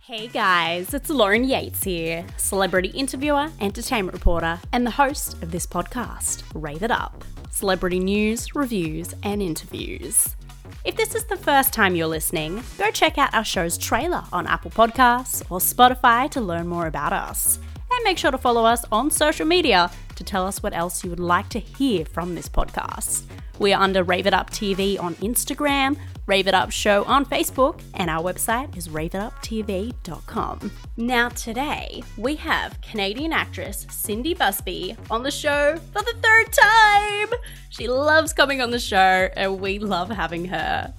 Hey guys, it's Lauren Yates here, celebrity interviewer, entertainment reporter, and the host of this podcast, Rave It Up celebrity news, reviews, and interviews. If this is the first time you're listening, go check out our show's trailer on Apple Podcasts or Spotify to learn more about us. And make sure to follow us on social media to tell us what else you would like to hear from this podcast. We are under Rave It Up TV on Instagram, Rave It Up Show on Facebook, and our website is raveituptv.com. Now, today, we have Canadian actress Cindy Busby on the show for the third time. She loves coming on the show, and we love having her.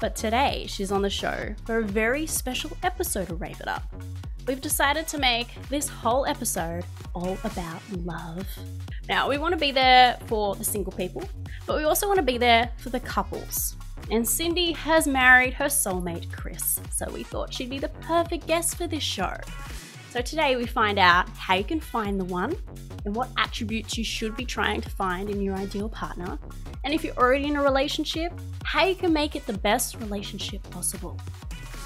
But today, she's on the show for a very special episode of Rave It Up. We've decided to make this whole episode all about love. Now, we want to be there for the single people, but we also want to be there for the couples. And Cindy has married her soulmate, Chris, so we thought she'd be the perfect guest for this show. So today we find out how you can find the one and what attributes you should be trying to find in your ideal partner. And if you're already in a relationship, how you can make it the best relationship possible.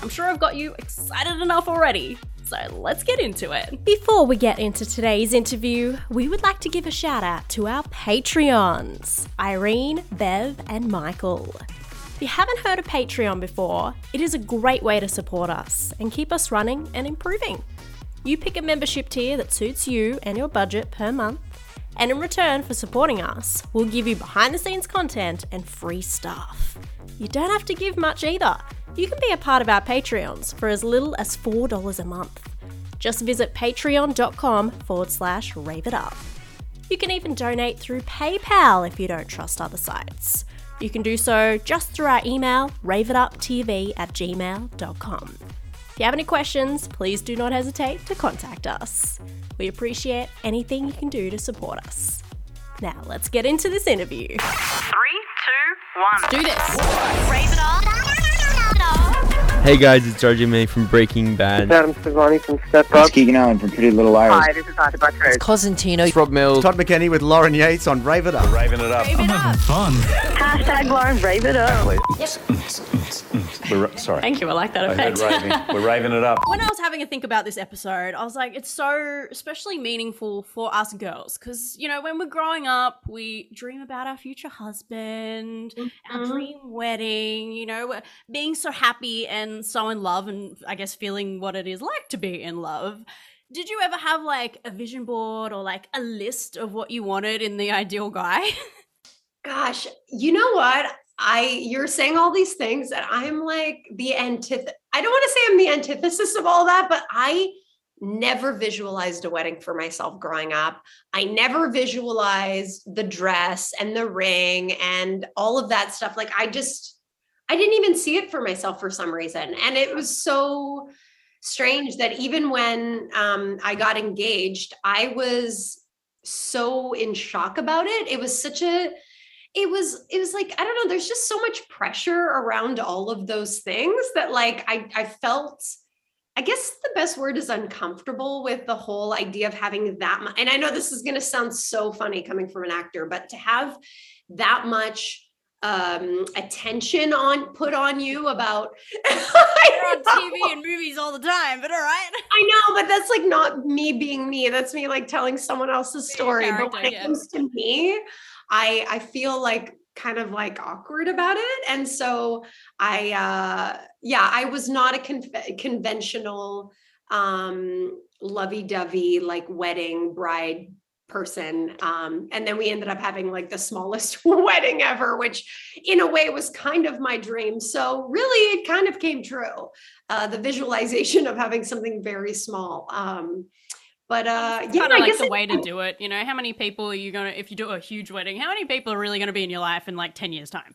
I'm sure I've got you excited enough already. So let's get into it. Before we get into today's interview, we would like to give a shout out to our Patreons Irene, Bev, and Michael. If you haven't heard of Patreon before, it is a great way to support us and keep us running and improving. You pick a membership tier that suits you and your budget per month, and in return for supporting us, we'll give you behind the scenes content and free stuff. You don't have to give much either. You can be a part of our Patreons for as little as $4 a month. Just visit patreon.com forward slash rave it up. You can even donate through PayPal if you don't trust other sites. You can do so just through our email, raveituptv at gmail.com. If you have any questions, please do not hesitate to contact us. We appreciate anything you can do to support us. Now, let's get into this interview. Three, two, one. Let's do this. Rave it up. Hey guys, it's RJ Mitte from Breaking Bad. Adam Sevani from Step Up. It's Up. Keegan Allen from Pretty Little Liars. Hi, this is Arthur Buttrose. Cosentino. It's Rob Mills. Todd McKenney with Lauren Yates on Rave It Up. Raving it up. Fun. Hashtag Lauren Rave It Up. We're, sorry. Thank you, I like that I heard effect. raving. We're raving it up. when I was having a think about this episode, I was like, it's so especially meaningful for us girls because, you know, when we're growing up, we dream about our future husband, our mm-hmm. dream wedding, you know, we're being so happy and so in love, and I guess feeling what it is like to be in love. Did you ever have like a vision board or like a list of what you wanted in the ideal guy? Gosh, you know what? I you're saying all these things and I'm like the antith I don't want to say I'm the antithesis of all that, but I never visualized a wedding for myself growing up. I never visualized the dress and the ring and all of that stuff. Like I just I didn't even see it for myself for some reason. And it was so strange that even when um, I got engaged, I was so in shock about it. It was such a it was it was like i don't know there's just so much pressure around all of those things that like i i felt i guess the best word is uncomfortable with the whole idea of having that much and i know this is going to sound so funny coming from an actor but to have that much um attention on put on you about You're on TV and movies all the time, but all right. I know, but that's like not me being me. That's me like telling someone else's story. But when it comes to me, I I feel like kind of like awkward about it. And so I uh yeah, I was not a con- conventional um lovey-dovey like wedding bride person um and then we ended up having like the smallest wedding ever which in a way was kind of my dream so really it kind of came true uh the visualization of having something very small um but uh yeah kind of like guess the it- way to do it. You know, how many people are you gonna if you do a huge wedding? How many people are really gonna be in your life in like ten years' time?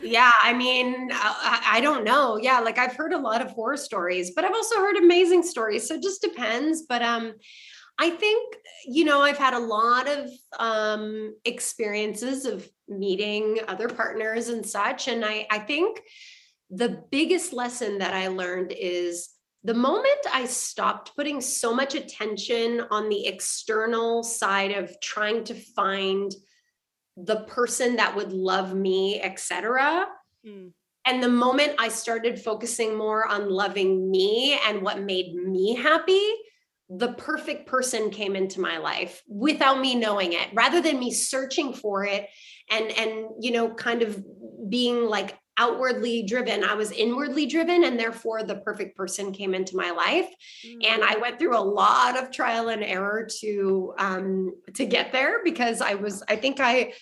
yeah i mean I, I I don't know yeah like i've heard a lot of horror stories but i've also heard amazing stories so it just depends but um i think you know i've had a lot of um experiences of meeting other partners and such and i i think the biggest lesson that i learned is the moment I stopped putting so much attention on the external side of trying to find the person that would love me, etc., Mm. And the moment I started focusing more on loving me and what made me happy, the perfect person came into my life without me knowing it rather than me searching for it and and you know kind of being like outwardly driven. I was inwardly driven and therefore the perfect person came into my life. And i went through a lot of trial and error to um to get there because i was i think i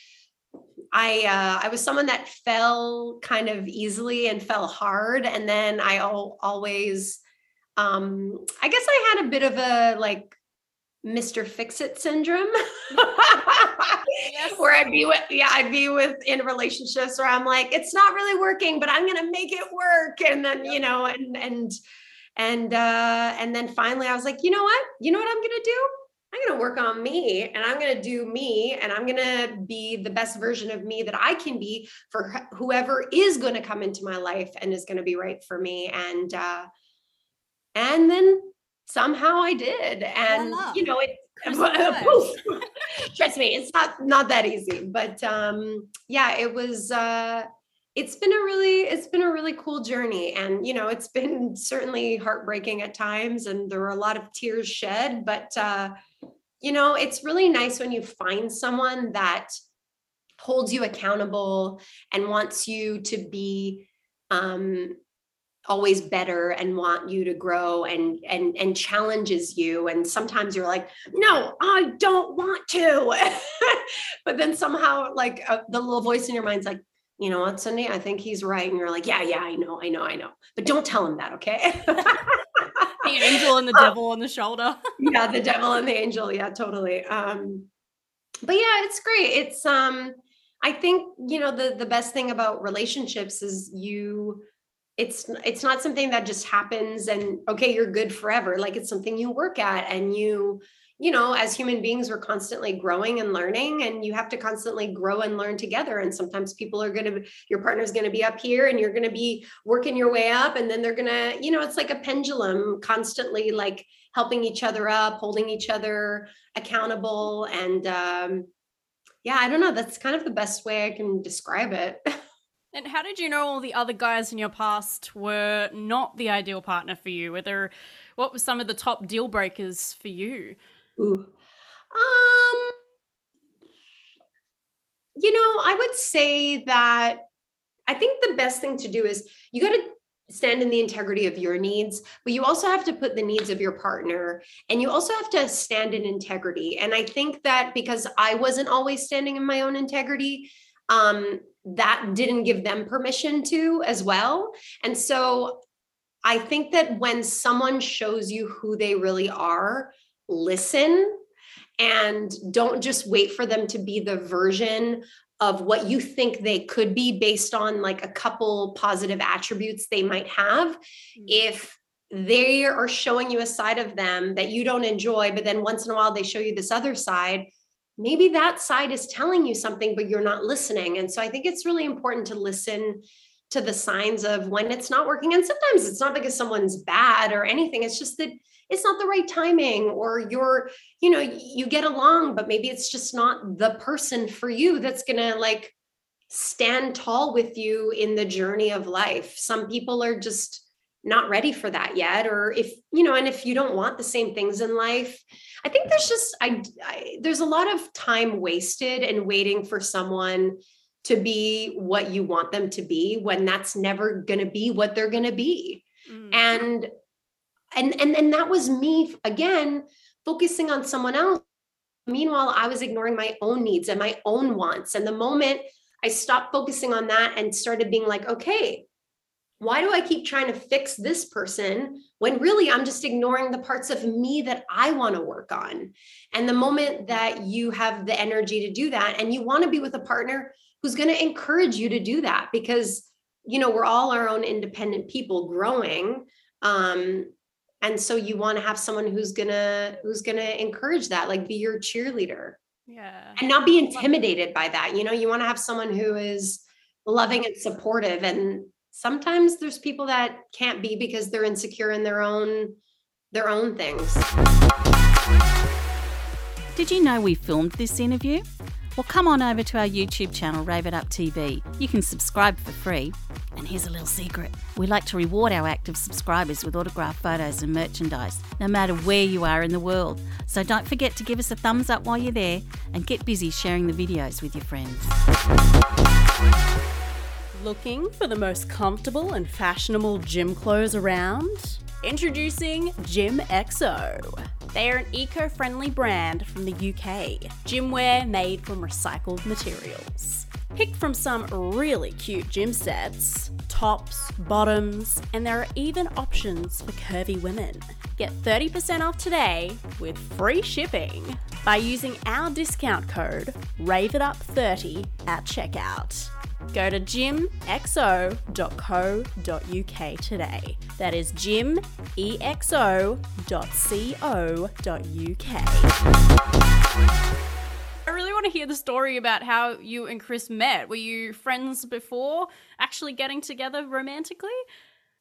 I uh, I was someone that fell kind of easily and fell hard, and then I al- always, um, I guess I had a bit of a like Mr. Fix It syndrome, where I'd be with yeah I'd be with in relationships where I'm like it's not really working, but I'm gonna make it work, and then you know and and and uh, and then finally I was like you know what? You know what I'm gonna do? I'm going to work on me and I'm going to do me and I'm going to be the best version of me that I can be for whoever is going to come into my life and is going to be right for me. And uh and then somehow I did and you know it trust me it's not not that easy but um yeah it was uh it's been a really it's been a really cool journey and you know it's been certainly heartbreaking at times and there were a lot of tears shed but uh you know it's really nice when you find someone that holds you accountable and wants you to be um always better and want you to grow and and and challenges you. And sometimes you're like no i don't want to. But then somehow like uh, the little voice in your mind's like you know what cindy? I think he's right. And you're like yeah yeah i know i know i know. But don't tell him that okay? The angel and the devil on the shoulder. yeah the devil and the angel. Yeah totally. Um but yeah it's great. It's um i think you know the the best thing about relationships is you it's it's not something that just happens and okay you're good forever. Like it's something you work at and you you know as human beings we're constantly growing and learning and you have to constantly grow and learn together. And sometimes people are going to your partner's going to be up here and you're going to be working your way up and then they're going to you know it's like a pendulum constantly like helping each other up holding each other accountable and um yeah i don't know. That's kind of the best way i can describe it And how did you know all the other guys in your past were not the ideal partner for you? Were there, what were some of the top deal breakers for you? Ooh. Um, you know, I would say that I think the best thing to do is you got to stand in the integrity of your needs, but you also have to put the needs of your partner and you also have to stand in integrity. And I think that because I wasn't always standing in my own integrity, um, that didn't give them permission to as well. And so I think that when someone shows you who they really are, listen and don't just wait for them to be the version of what you think they could be based on like a couple positive attributes they might have. If they are showing you a side of them that you don't enjoy, but then once in a while they show you this other side, maybe that side is telling you something, but you're not listening. And so I think it's really important to listen to the signs of when it's not working. And sometimes it's not because someone's bad or anything, it's just that it's not the right timing or you're, you know, you get along, but maybe it's just not the person for you that's going to like stand tall with you in the journey of life. Some people are just not ready for that yet or if you know and if you don't want the same things in life i think there's just I, I there's a lot of time wasted in waiting for someone to be what you want them to be when that's never going to be what they're going to be Mm. and and and and that was me again focusing on someone else meanwhile i was ignoring my own needs and my own wants and the moment i stopped focusing on that and started being like okay why do i keep trying to fix this person when really i'm just ignoring the parts of me that i want to work on? And the moment that you have the energy to do that and you want to be with a partner who's going to encourage you to do that because you know we're all our own independent people growing um and so you want to have someone who's gonna who's gonna encourage that like be your cheerleader. Yeah. and not be intimidated by that you know you want to have someone who is loving and supportive and sometimes there's people that can't be because they're insecure in their own their own things Did you know we filmed this interview? Well, come on over to our YouTube channel, Rave It Up TV. You can subscribe for free. And here's a little secret we like to reward our active subscribers with autographed photos and merchandise, no matter where you are in the world. So don't forget to give us a thumbs up while you're there and get busy sharing the videos with your friends. Looking for the most comfortable and fashionable gym clothes around? Introducing Gym XO. They are an eco friendly brand from the UK, gymwear made from recycled materials. Pick from some really cute gym sets, tops, bottoms, and there are even options for curvy women. Get 30% off today with free shipping by using our discount code RAVEITUP30 at checkout. Go to gymexo.co.uk today. That is gymexo.co.uk. I really want to hear the story about how you and Chris met. Were you friends before actually getting together romantically?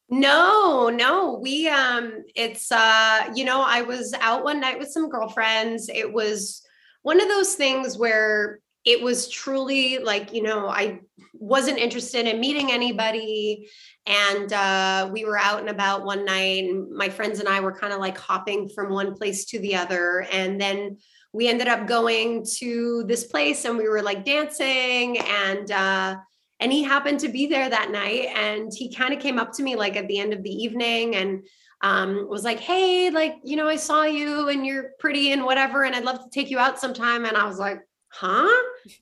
No, no. We um it's uh you know, I was out one night with some girlfriends. It was one of those things where it was truly like, you know, I wasn't interested in meeting anybody. And uh we were out and about one night and my friends and I were kind of like hopping from one place to the other. And then we ended up going to this place and we were like dancing and uh and he happened to be there that night and he kind of came up to me like at the end of the evening and um, was like hey like you know i saw you and you're pretty and whatever and i'd love to take you out sometime. And i was like huh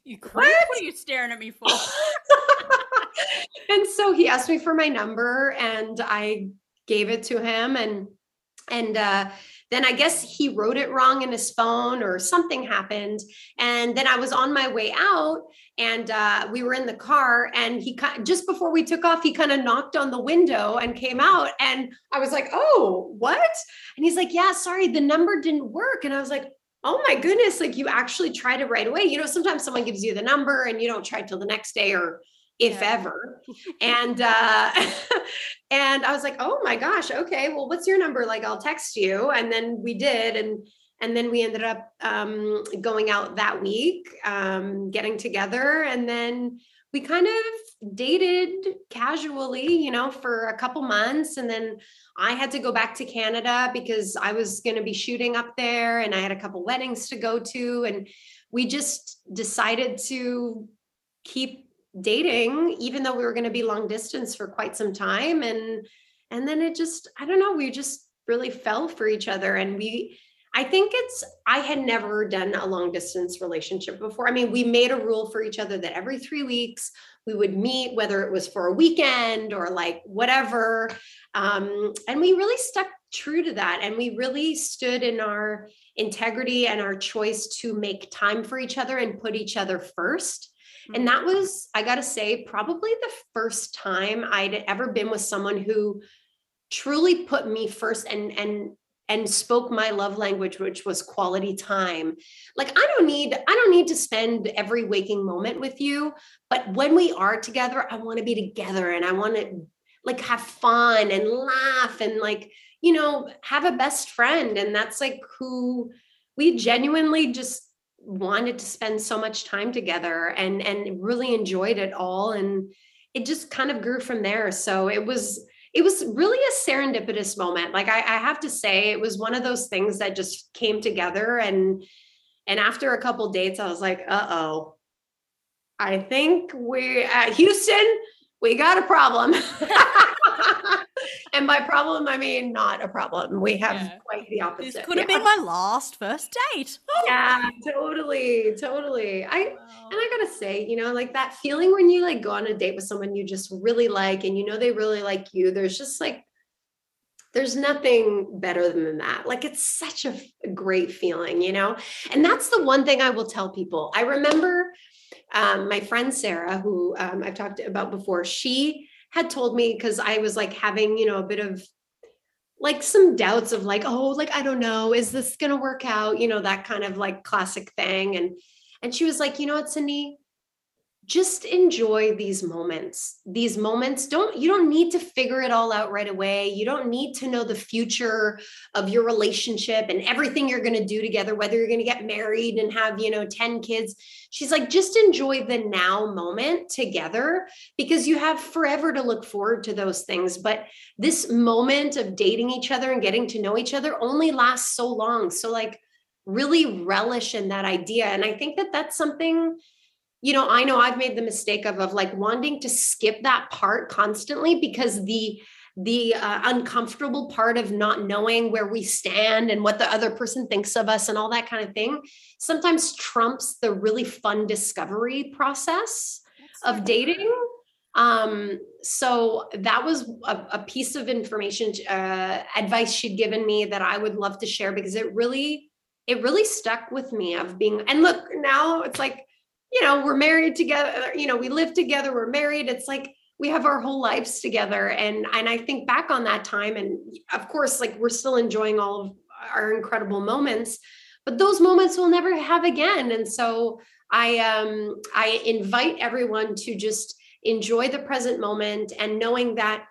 You creep? What are you staring at me for? and so he asked me for my number and i gave it to him and and uh then I guess he wrote it wrong in his phone or something happened. And then I was on my way out and uh, we were in the car and he just before we took off, he kind of knocked on the window and came out. And I was like, oh, what? And he's like, yeah, sorry, the number didn't work. And I was like, oh my goodness, like you actually tried it right away. You know, sometimes someone gives you the number and you don't try till the next day or if yeah. ever. and uh and I was like, "Oh my gosh, okay. Well, what's your number? Like I'll text you." And then we did and and then we ended up um going out that week, um getting together and then we kind of dated casually, you know, for a couple months and then I had to go back to Canada because I was going to be shooting up there and I had a couple weddings to go to and we just decided to keep dating even though we were going to be long distance for quite some time and and then it just i don't know we just really fell for each other and we i think it's i had never done a long distance relationship before. I mean we made a rule for each other that every 3 weeks we would meet whether it was for a weekend or like whatever. Um, and we really stuck true to that and we really stood in our integrity and our choice to make time for each other and put each other first. And that was, I got to say, probably the first time I'd ever been with someone who truly put me first and, and, and spoke my love language which was quality time. Like i don't need i don't need to spend every waking moment with you but when we are together i want to be together and i want to like have fun and laugh and like you know have a best friend. And that's like who we genuinely just wanted to spend so much time together and and really enjoyed it all. And it just kind of grew from there. So it was it was really a serendipitous moment. Like I, I have to say it was one of those things that just came together and and after a couple dates i was like uh-oh. I think we at houston we got a problem and by problem, I mean not a problem. We have yeah. quite the opposite. This could have yeah. been my last first date. yeah, totally, totally. I wow. and I gotta say, you know, like that feeling when you like go on a date with someone you just really like, and you know they really like you. There's just like there's nothing better than that. Like it's such a, a great feeling, you know? And that's the one thing I will tell people. I remember um, my friend Sarah, who um, I've talked about before, she had told me because I was like having, you know, a bit of like some doubts of like, oh, like I don't know, is this gonna work out? You know, that kind of like classic thing. And and she was like, you know what, Cindy, just enjoy these moments. These moments don't you don't need to figure it all out right away. You don't need to know the future of your relationship and everything you're going to do together whether you're going to get married and have you know 10 kids. She's like just enjoy the now moment together because you have forever to look forward to those things. But this moment of dating each other and getting to know each other only lasts so long. So like really relish in that idea. And i think that that's something you know i know i've made the mistake of of like wanting to skip that part constantly because the the uh, uncomfortable part of not knowing where we stand and what the other person thinks of us and all that kind of thing sometimes trumps the really fun discovery process of dating. Um so that was a, a piece of information uh, advice she'd given me that i would love to share because it really it really stuck with me of being and look now it's like you know, we're married together, you know, we live together, we're married. It's like we have our whole lives together. And and I think back on that time, and of course, like we're still enjoying all of our incredible moments, but those moments we'll never have again. And so I um I invite everyone to just enjoy the present moment and knowing that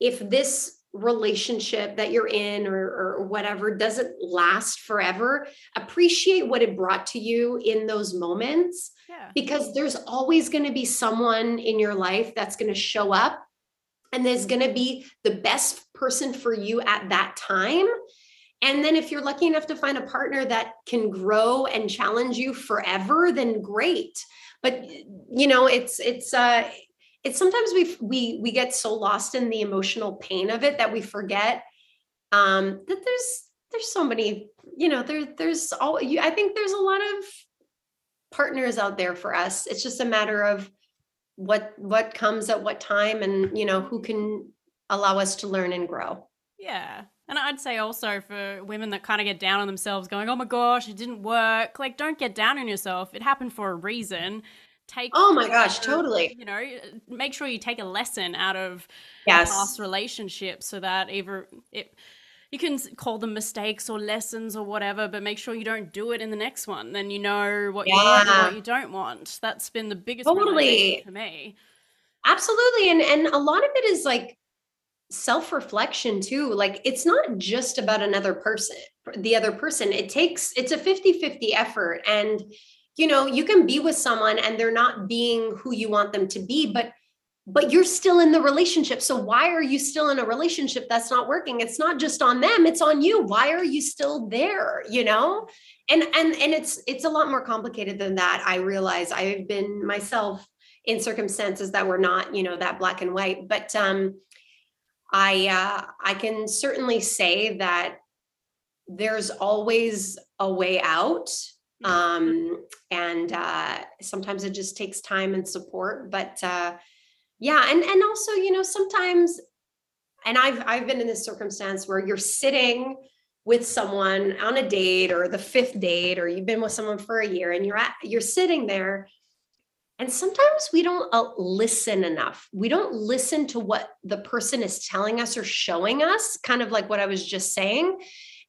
if this relationship that you're in or, or whatever doesn't last forever appreciate what it brought to you in those moments Yeah. because there's always going to be someone in your life that's going to show up and there's going to be the best person for you at that time and then if you're lucky enough to find a partner that can grow and challenge you forever then great but you know it's it's uh it's sometimes we we we get so lost in the emotional pain of it that we forget um that there's there's so many you know there there's all you, i think there's a lot of partners out there for us it's just a matter of what what comes at what time and you know who can allow us to learn and grow Yeah. And I'd say also for women that kind of get down on themselves, going, oh my gosh, it didn't work. Like, don't get down on yourself. It happened for a reason. Take, oh my gosh uh, totally You know, make sure you take a lesson out of yes past relationships so that either it, you can call them mistakes or lessons or whatever, but make sure you don't do it in the next one. Then you know what you want and what you don't want. That's been the biggest Totally. for me. absolutely and and a lot of it is like self-reflection too like it's not just about another person the other person it takes it's a 50-50 effort and you know you can be with someone and they're not being who you want them to be but but you're still in the relationship. So why are you still in a relationship that's not working? It's not just on them it's on you. Why are you still there you know? And and and it's it's a lot more complicated than that i realize. I've been myself in circumstances that were not you know that black and white but um i uh i can certainly say that there's always a way out um and uh sometimes it just takes time and support but uh yeah and and also you know sometimes and i've i've been in this circumstance where you're sitting with someone on a date or the fifth date or you've been with someone for a year and you're at you're sitting there and sometimes we don't uh, listen enough. We don't listen to what the person is telling us or showing us kind of like what i was just saying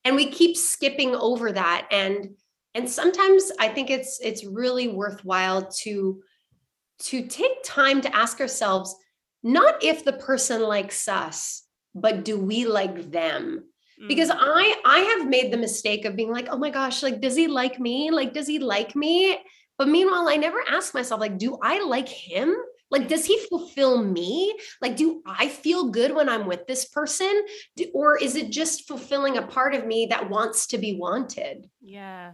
and we keep skipping over that and and sometimes i think it's it's really worthwhile to to take time to ask ourselves not if the person likes us but do we like them? Because Mm. i i have made the mistake of being like oh my gosh like does he like me? Like does he like me? But meanwhile i never ask myself like do i like him? Like does he fulfill me? Like do i feel good when i'm with this person? Do- or is it just fulfilling a part of me that wants to be wanted? Yeah.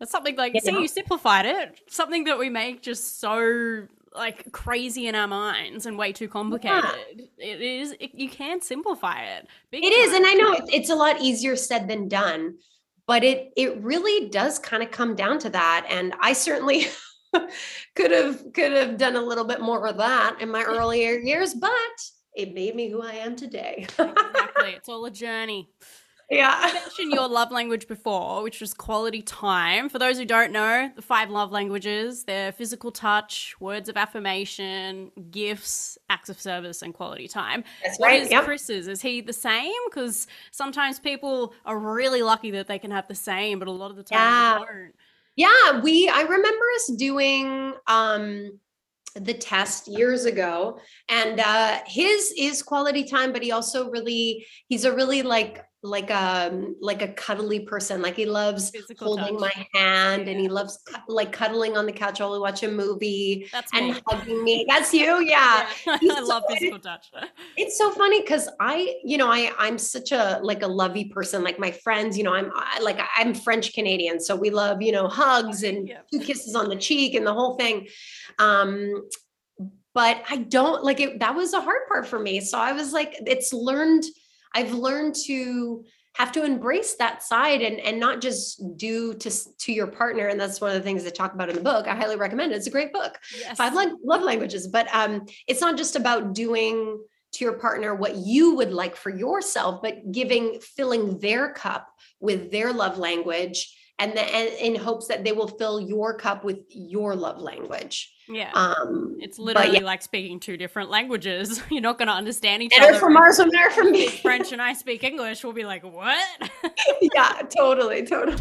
That's something like, You see, know? you simplified it. Something that we make just so like crazy in our minds and way too complicated. It is, it, you can simplify it. Big It is, time. and I know it's a lot easier said than done, but it it really does kind of come down to that. And I certainly could have could have done a little bit more of that in my earlier years, but it made me who I am today. exactly. It's all a journey. You yeah. mentioned your love language before, which was quality time. For those who don't know, the five love languages, they're physical touch, words of affirmation, gifts, acts of service, and quality time. That's What right. is Yep. Chris's? Is he the same? Because sometimes people are really lucky that they can have the same, but a lot of the time Yeah. they don't. Yeah, we I remember us doing um the test years ago and uh his is quality time but he also really he's a really like like um like a cuddly person like he loves Physical holding touch. my hand and he loves like cuddling on the couch while we watch a movie That's and hugging me that's you yeah Yeah. I love so- physical touch. it's so funny because i you know i i'm such a like a lovey person like my friends you know i'm I, like i'm french canadian so we love you know hugs and Yeah. two kisses on the cheek and the whole thing um but i don't like it that was a hard part for me so i was like it's learned i've learned to have to embrace that side and and not just do to to your partner and that's one of the things they talk about in the book i highly recommend it it's a great book Yes. five love languages but um it's not just about doing to your partner what you would like for yourself but giving filling their cup with their love language and then in hopes that they will fill your cup with your love language yeah. um it's literally yeah, like speaking two different languages. You're not going to understand each and other. they're from if- Mars and they're from me French and I speak English. We'll be like, what? yeah totally totally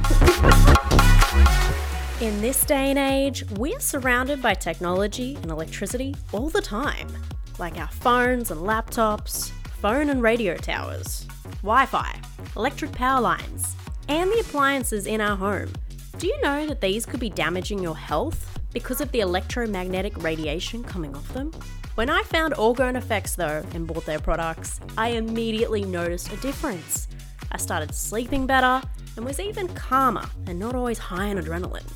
In this day and age, we're surrounded by technology and electricity all the time, like our phones and laptops, phone and radio towers, Wi Fi, electric power lines, and the appliances in our home. Do you know that these could be damaging your health because of the electromagnetic radiation coming off them? When I found Orgone Effects though and bought their products, I immediately noticed a difference. I started sleeping better and was even calmer and not always high on adrenaline.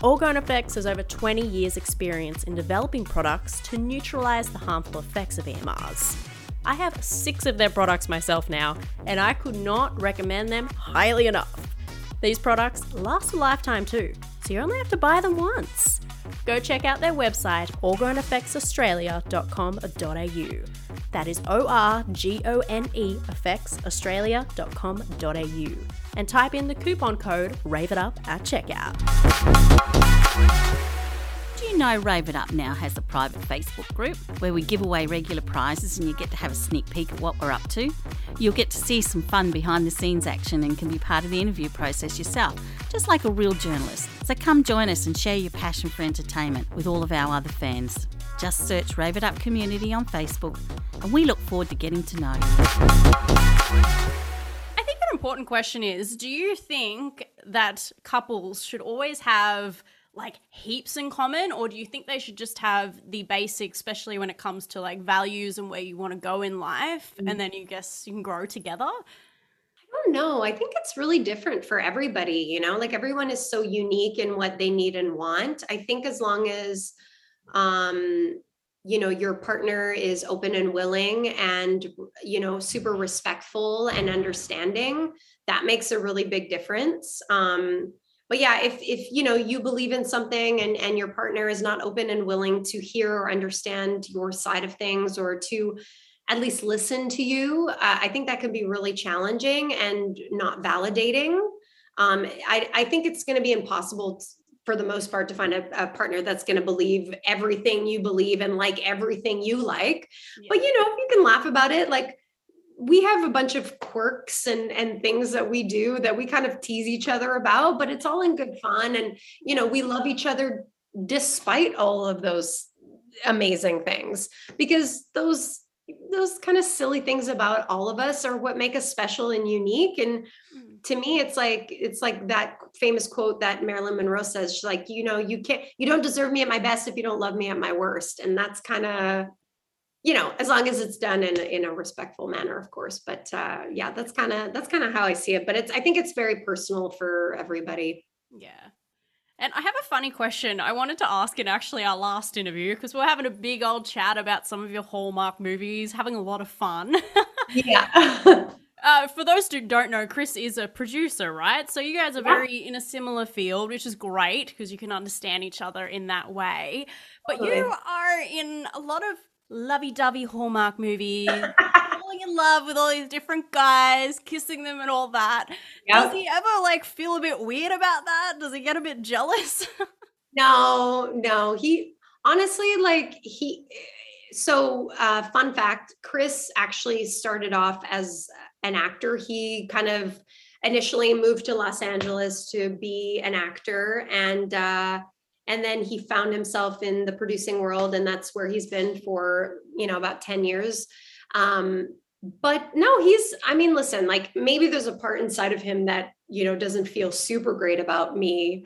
Orgone Effects has over 20 years' experience in developing products to neutralize the harmful effects of EMRs. I have six of their products myself now, and I could not recommend them highly enough. These products last a lifetime too, so you only have to buy them once. Go check out their website, orgoneeffectsaustralia.com.au. That is O R G O N E effectsaustralia.com.au. And type in the coupon code RAVEITUP at checkout. Do you know Rave It Up now has a private Facebook group where we give away regular prizes and you get to have a sneak peek at what we're up to? You'll get to see some fun behind the scenes action and can be part of the interview process yourself, just like a real journalist. So come join us and share your passion for entertainment with all of our other fans. Just search Rave It Up Community on Facebook and we look forward to getting to know you. I think an important question is do you think that couples should always have like heaps in common or do you think they should just have the basics especially when it comes to like values and where you want to go in life and then you guess you can grow together I don't know. I think it's really different for everybody, you know, like everyone is so unique in what they need and want. I think as long as um you know your partner is open and willing and you know super respectful and understanding that makes a really big difference um but yeah if if you know you believe in something and and your partner is not open and willing to hear or understand your side of things or to at least listen to you uh, i think that can be really challenging and not validating. Um, I, I think it's going to be impossible t- for the most part to find a, a partner that's going to believe everything you believe and like everything you like. But you know if you can laugh about it like we have a bunch of quirks and and things that we do that we kind of tease each other about but it's all in good fun. And you know we love each other despite all of those amazing things because those those kind of silly things about all of us are what make us special and unique. And hmm. to me it's like it's like that famous quote that marilyn monroe says she's like you know you can't you don't deserve me at my best if you don't love me at my worst. And that's kind of you know as long as it's done in a, in a respectful manner of course but uh yeah that's kind of that's kind of how i see it but it's i think it's very personal for everybody Yeah. And I have a funny question I wanted to ask in actually our last interview because we're having a big old chat about some of your Hallmark movies, having a lot of fun. yeah uh, for those who don't know, Chris is a producer, right? So you guys are very in a similar field, which is great because you can understand each other in that way. But you are in a lot of lovey-dovey Hallmark movies, falling in love with all these different guys, kissing them and all that. Does he ever like feel a bit weird about that? Does he get a bit jealous? No, no. He honestly like he so uh fun fact, Chris actually started off as an actor. He kind of initially moved to Los Angeles to be an actor and uh and then he found himself in the producing world and that's where he's been for you know about 10 years. Um but no he's i mean listen like maybe there's a part inside of him that you know doesn't feel super great about me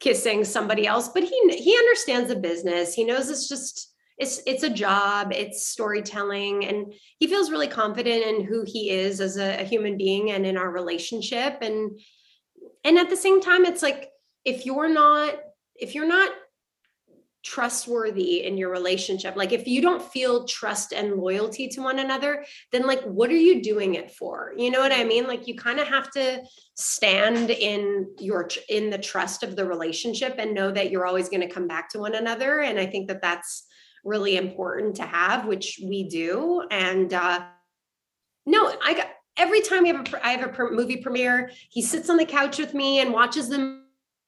kissing somebody else but he he understands the business. He knows it's just it's it's a job it's storytelling and he feels really confident in who he is as a, a human being and in our relationship. And and at the same time it's like if you're not if you're not trustworthy in your relationship like if you don't feel trust and loyalty to one another then like what are you doing it for? You know what i mean? Like you kind of have to stand in your in the trust of the relationship and know that you're always going to come back to one another and i think that that's really important to have which we do and uh no i got every time we have a I have a movie premiere, he sits on the couch with me and watches the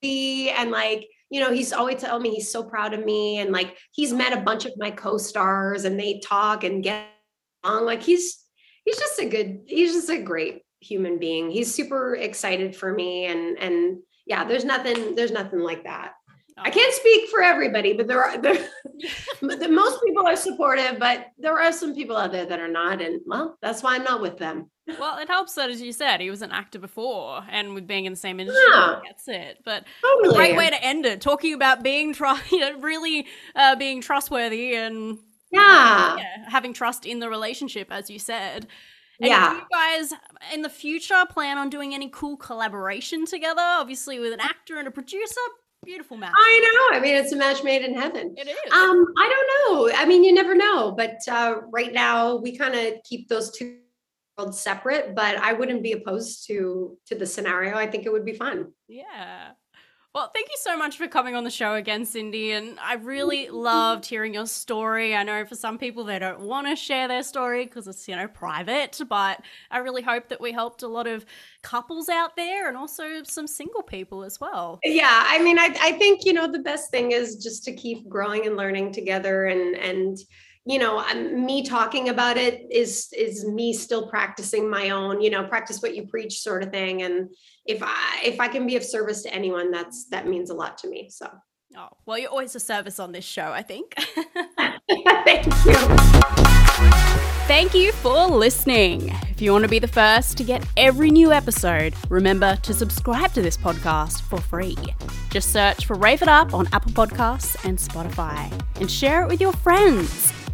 movie and like you know he's always telling me he's so proud of me and like he's met a bunch of my co-stars and they talk and get along. Like he's he's just a good he's just a great human being. He's super excited for me and and yeah there's nothing there's nothing like that I can't speak for everybody, but there are there, most people are supportive, but there are some people out there that are not, and well, that's why I'm not with them. Well, it helps that, as you said, he was an actor before, and with being in the same industry, Yeah. that's it. But Totally. a great way to end it, talking about being you know, really uh, being trustworthy and Yeah. yeah, having trust in the relationship, as you said. And Yeah. do you guys in the future plan on doing any cool collaboration together? Obviously, with an actor and a producer, beautiful match. I know. I mean, it's a match made in heaven. It is. Um, I don't know. I mean, you never know. But uh, right now, we kind of keep those two worlds separate. But I wouldn't be opposed to to the scenario. I think it would be fun. Yeah. Well, thank you so much for coming on the show again, Cindy. And I really loved hearing your story. I know for some people they don't want to share their story because it's, you know, private, but I really hope that we helped a lot of couples out there and also some single people as well. Yeah, I mean, I I think you know the best thing is just to keep growing and learning together, and and you know um, me talking about it is is me still practicing my own you know practice what you preach sort of thing and if i if i can be of service to anyone that's that means a lot to me so Oh, well, you're always a service on this show, I think. thank you Thank you for listening. If you want to be the first to get every new episode, remember to subscribe to this podcast for free. Just search for Rave It Up on Apple Podcasts and Spotify and share it with your friends.